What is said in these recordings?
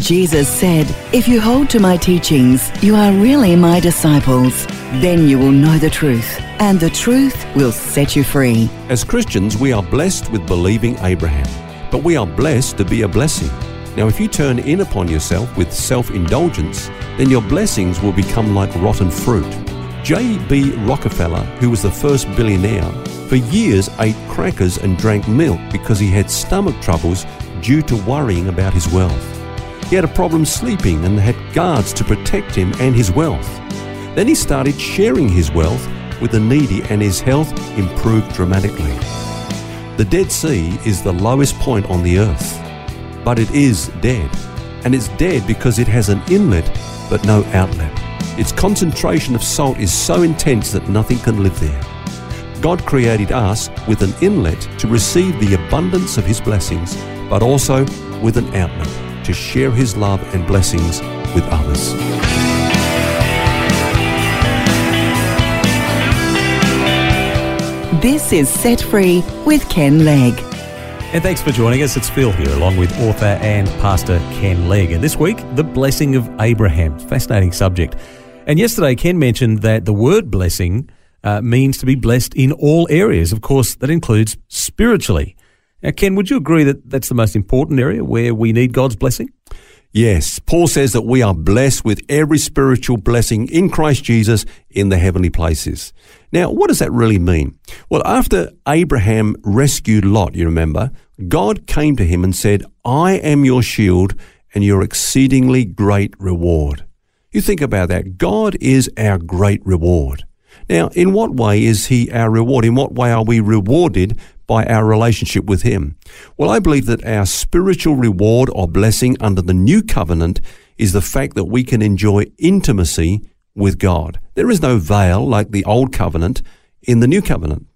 Jesus said, If you hold to my teachings, you are really my disciples. Then you will know the truth, and the truth will set you free. As Christians, we are blessed with believing Abraham, but we are blessed to be a blessing. Now, if you turn in upon yourself with self indulgence, then your blessings will become like rotten fruit. J.D. Rockefeller, who was the first billionaire, for years ate crackers and drank milk because he had stomach troubles due to worrying about his wealth. He had a problem sleeping and had guards to protect him and his wealth. Then he started sharing his wealth with the needy and his health improved dramatically. The Dead Sea is the lowest point on the earth, but it is dead. And it's dead because it has an inlet but no outlet. Its concentration of salt is so intense that nothing can live there. God created us with an inlet to receive the abundance of His blessings, but also with an outlet to share His love and blessings with others. This is Set Free with Ken Legg. And thanks for joining us. It's Phil here, along with author and pastor Ken Legg. And this week, the blessing of Abraham. Fascinating subject. And yesterday, Ken mentioned that the word blessing uh, means to be blessed in all areas. Of course, that includes spiritually. Now, Ken, would you agree that that's the most important area where we need God's blessing? Yes, Paul says that we are blessed with every spiritual blessing in Christ Jesus in the heavenly places. Now, what does that really mean? Well, after Abraham rescued Lot, you remember, God came to him and said, I am your shield and your exceedingly great reward. You think about that. God is our great reward. Now, in what way is he our reward? In what way are we rewarded by our relationship with Him? Well, I believe that our spiritual reward or blessing under the new covenant is the fact that we can enjoy intimacy with God. There is no veil like the old covenant in the new covenant.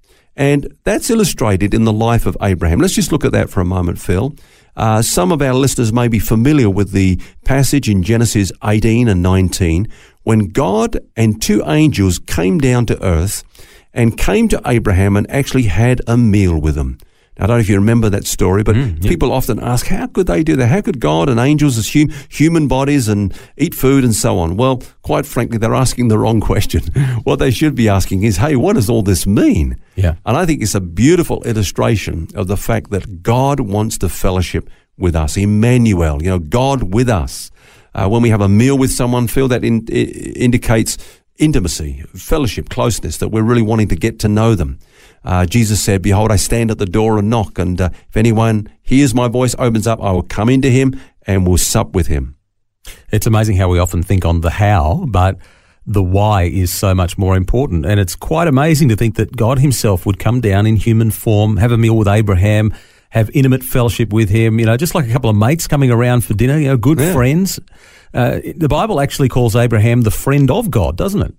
And that's illustrated in the life of Abraham. Let's just look at that for a moment, Phil. Uh, some of our listeners may be familiar with the passage in Genesis 18 and 19 when God and two angels came down to earth and came to Abraham and actually had a meal with him. I don't know if you remember that story, but mm, people often ask, how could they do that? How could God and angels assume human bodies and eat food and so on? Well, quite frankly, they're asking the wrong question. what they should be asking is, hey, what does all this mean? Yeah. And I think it's a beautiful illustration of the fact that God wants to fellowship with us. Emmanuel, you know, God with us. Uh, when we have a meal with someone, Phil that in, indicates intimacy, fellowship, closeness, that we're really wanting to get to know them. Uh, Jesus said, Behold, I stand at the door and knock, and uh, if anyone hears my voice, opens up, I will come into him and will sup with him. It's amazing how we often think on the how, but the why is so much more important. And it's quite amazing to think that God Himself would come down in human form, have a meal with Abraham, have intimate fellowship with him, you know, just like a couple of mates coming around for dinner, you know, good yeah. friends. Uh, the Bible actually calls Abraham the friend of God, doesn't it?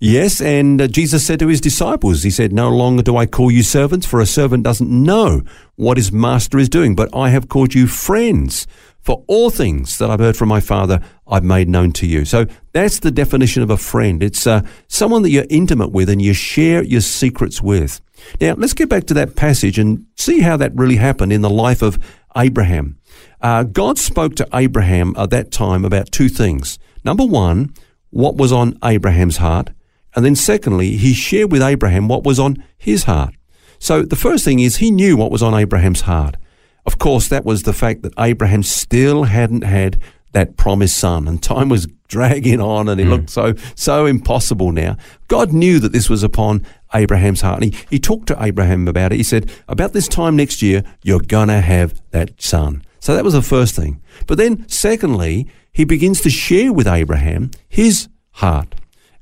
Yes, and uh, Jesus said to his disciples, He said, No longer do I call you servants, for a servant doesn't know what his master is doing, but I have called you friends. For all things that I've heard from my Father, I've made known to you. So that's the definition of a friend. It's uh, someone that you're intimate with and you share your secrets with. Now, let's get back to that passage and see how that really happened in the life of Abraham. Uh, God spoke to Abraham at that time about two things. Number one, what was on Abraham's heart. And then secondly, he shared with Abraham what was on his heart. So the first thing is he knew what was on Abraham's heart. Of course, that was the fact that Abraham still hadn't had that promised son and time was dragging on and it mm. looked so, so impossible now. God knew that this was upon Abraham's heart. And he, he talked to Abraham about it. He said, about this time next year, you're going to have that son. So that was the first thing. But then, secondly, he begins to share with Abraham his heart.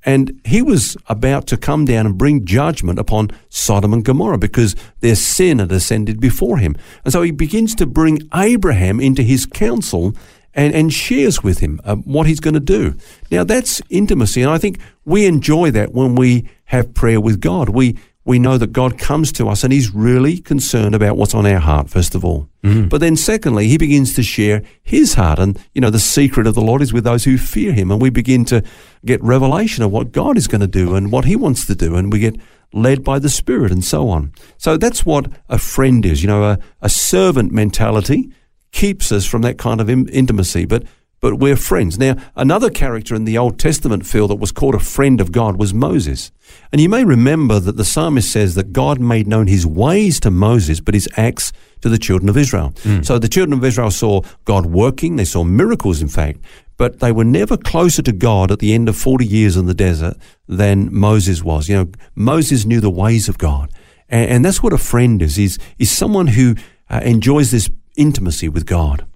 And he was about to come down and bring judgment upon Sodom and Gomorrah because their sin had ascended before him. And so he begins to bring Abraham into his counsel and, and shares with him uh, what he's going to do. Now that's intimacy, and I think we enjoy that when we have prayer with God. We we know that God comes to us and He's really concerned about what's on our heart, first of all. Mm. But then, secondly, He begins to share His heart. And, you know, the secret of the Lord is with those who fear Him. And we begin to get revelation of what God is going to do and what He wants to do. And we get led by the Spirit and so on. So that's what a friend is. You know, a, a servant mentality keeps us from that kind of intimacy. But but we're friends. Now, another character in the Old Testament Phil that was called a friend of God was Moses. And you may remember that the psalmist says that God made known his ways to Moses, but his acts to the children of Israel. Mm. So the children of Israel saw God working, they saw miracles, in fact, but they were never closer to God at the end of 40 years in the desert than Moses was. You know, Moses knew the ways of God. And, and that's what a friend is, is, is someone who uh, enjoys this intimacy with God.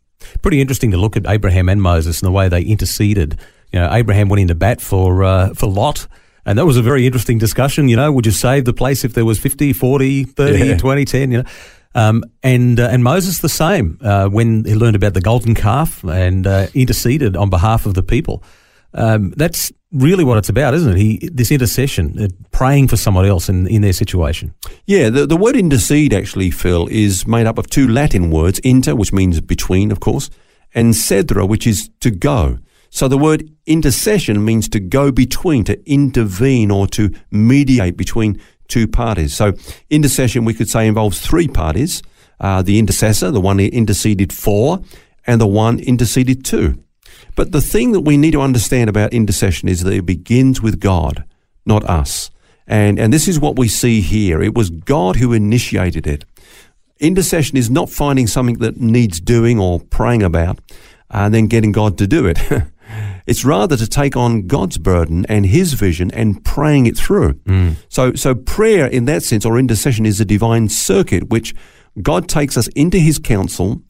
Pretty interesting to look at Abraham and Moses and the way they interceded. You know, Abraham went into bat for uh, for Lot. And that was a very interesting discussion. You know, would you save the place if there was 50, 40, 30, yeah. 20, 10? You know, um, and uh, and Moses the same uh, when he learned about the golden calf and uh, interceded on behalf of the people. Um, that's really what it's about, isn't it? He this intercession, uh, praying for someone else in, in their situation. Yeah, the, the word intercede actually, Phil, is made up of two Latin words, inter, which means between, of course, and cedra, which is to go. So the word intercession means to go between, to intervene or to mediate between two parties. So intercession, we could say, involves three parties. Uh, the intercessor, the one interceded for, and the one interceded to. But the thing that we need to understand about intercession is that it begins with God, not us. And, and this is what we see here. It was God who initiated it. Intercession is not finding something that needs doing or praying about and then getting God to do it. it's rather to take on God's burden and His vision and praying it through. Mm. So, so prayer in that sense or intercession is a divine circuit which God takes us into His counsel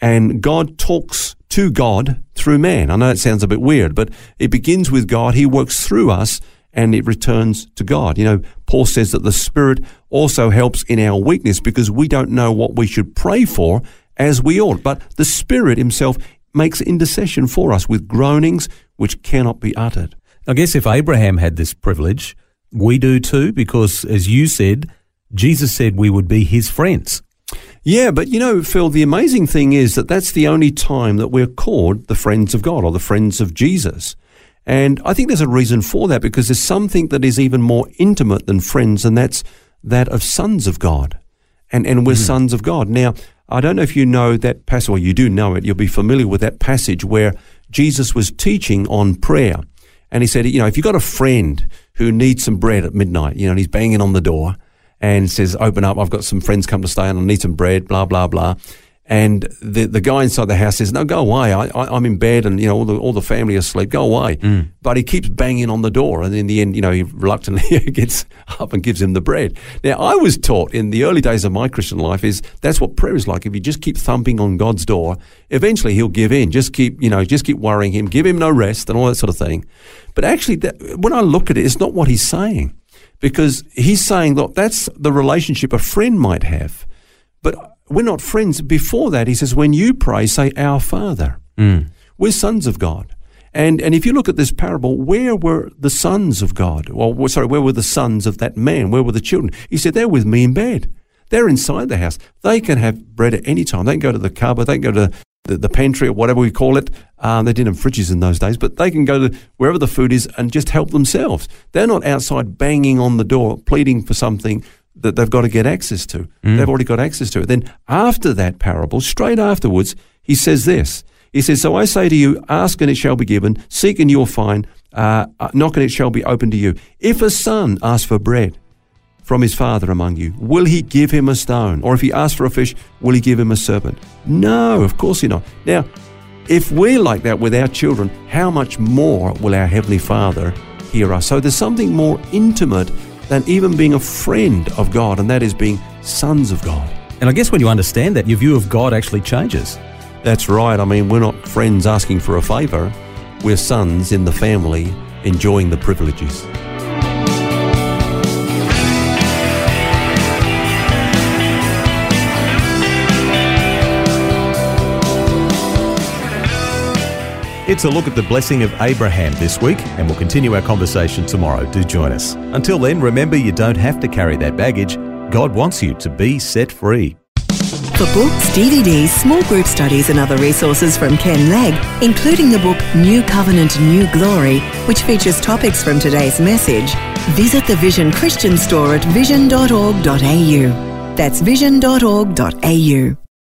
and God talks to God through man. I know it sounds a bit weird, but it begins with God. He works through us and it returns to God. You know, Paul says that the Spirit also helps in our weakness because we don't know what we should pray for as we ought. But the Spirit Himself makes intercession for us with groanings which cannot be uttered. I guess if Abraham had this privilege, we do too, because as you said, Jesus said we would be his friends. Yeah, but you know, Phil, the amazing thing is that that's the only time that we're called the friends of God or the friends of Jesus. And I think there's a reason for that because there's something that is even more intimate than friends, and that's that of sons of God. And, and we're mm. sons of God. Now, I don't know if you know that passage, or you do know it, you'll be familiar with that passage where Jesus was teaching on prayer. And he said, you know, if you've got a friend who needs some bread at midnight, you know, and he's banging on the door, and says, open up, I've got some friends come to stay and I need some bread, blah, blah, blah. And the the guy inside the house says, "No, go away. I, I am in bed, and you know all the all the family are asleep. Go away." Mm. But he keeps banging on the door, and in the end, you know, he reluctantly gets up and gives him the bread. Now, I was taught in the early days of my Christian life is that's what prayer is like. If you just keep thumping on God's door, eventually He'll give in. Just keep you know, just keep worrying Him, give Him no rest, and all that sort of thing. But actually, that, when I look at it, it's not what He's saying because he's saying, look, that's the relationship a friend might have. But we're not friends. Before that, he says, when you pray, say, Our Father. Mm. We're sons of God. And, and if you look at this parable, where were the sons of God? Well, sorry, where were the sons of that man? Where were the children? He said, They're with me in bed. They're inside the house. They can have bread at any time. They can go to the cupboard. They can go to the, the pantry or whatever we call it. Um, they didn't have fridges in those days, but they can go to wherever the food is and just help themselves. They're not outside banging on the door, pleading for something that they've got to get access to. Mm. They've already got access to it. Then after that parable, straight afterwards, he says this. He says, So I say to you, ask and it shall be given, seek and you'll find, uh, knock and it shall be opened to you. If a son asks for bread, from his father among you? Will he give him a stone? Or if he asks for a fish, will he give him a serpent? No, of course he not. Now, if we're like that with our children, how much more will our Heavenly Father hear us? So there's something more intimate than even being a friend of God, and that is being sons of God. And I guess when you understand that, your view of God actually changes. That's right. I mean, we're not friends asking for a favor, we're sons in the family enjoying the privileges. It's a look at the blessing of Abraham this week, and we'll continue our conversation tomorrow. Do join us. Until then, remember you don't have to carry that baggage. God wants you to be set free. For books, DVDs, small group studies, and other resources from Ken Legg, including the book New Covenant, New Glory, which features topics from today's message, visit the Vision Christian store at vision.org.au. That's vision.org.au.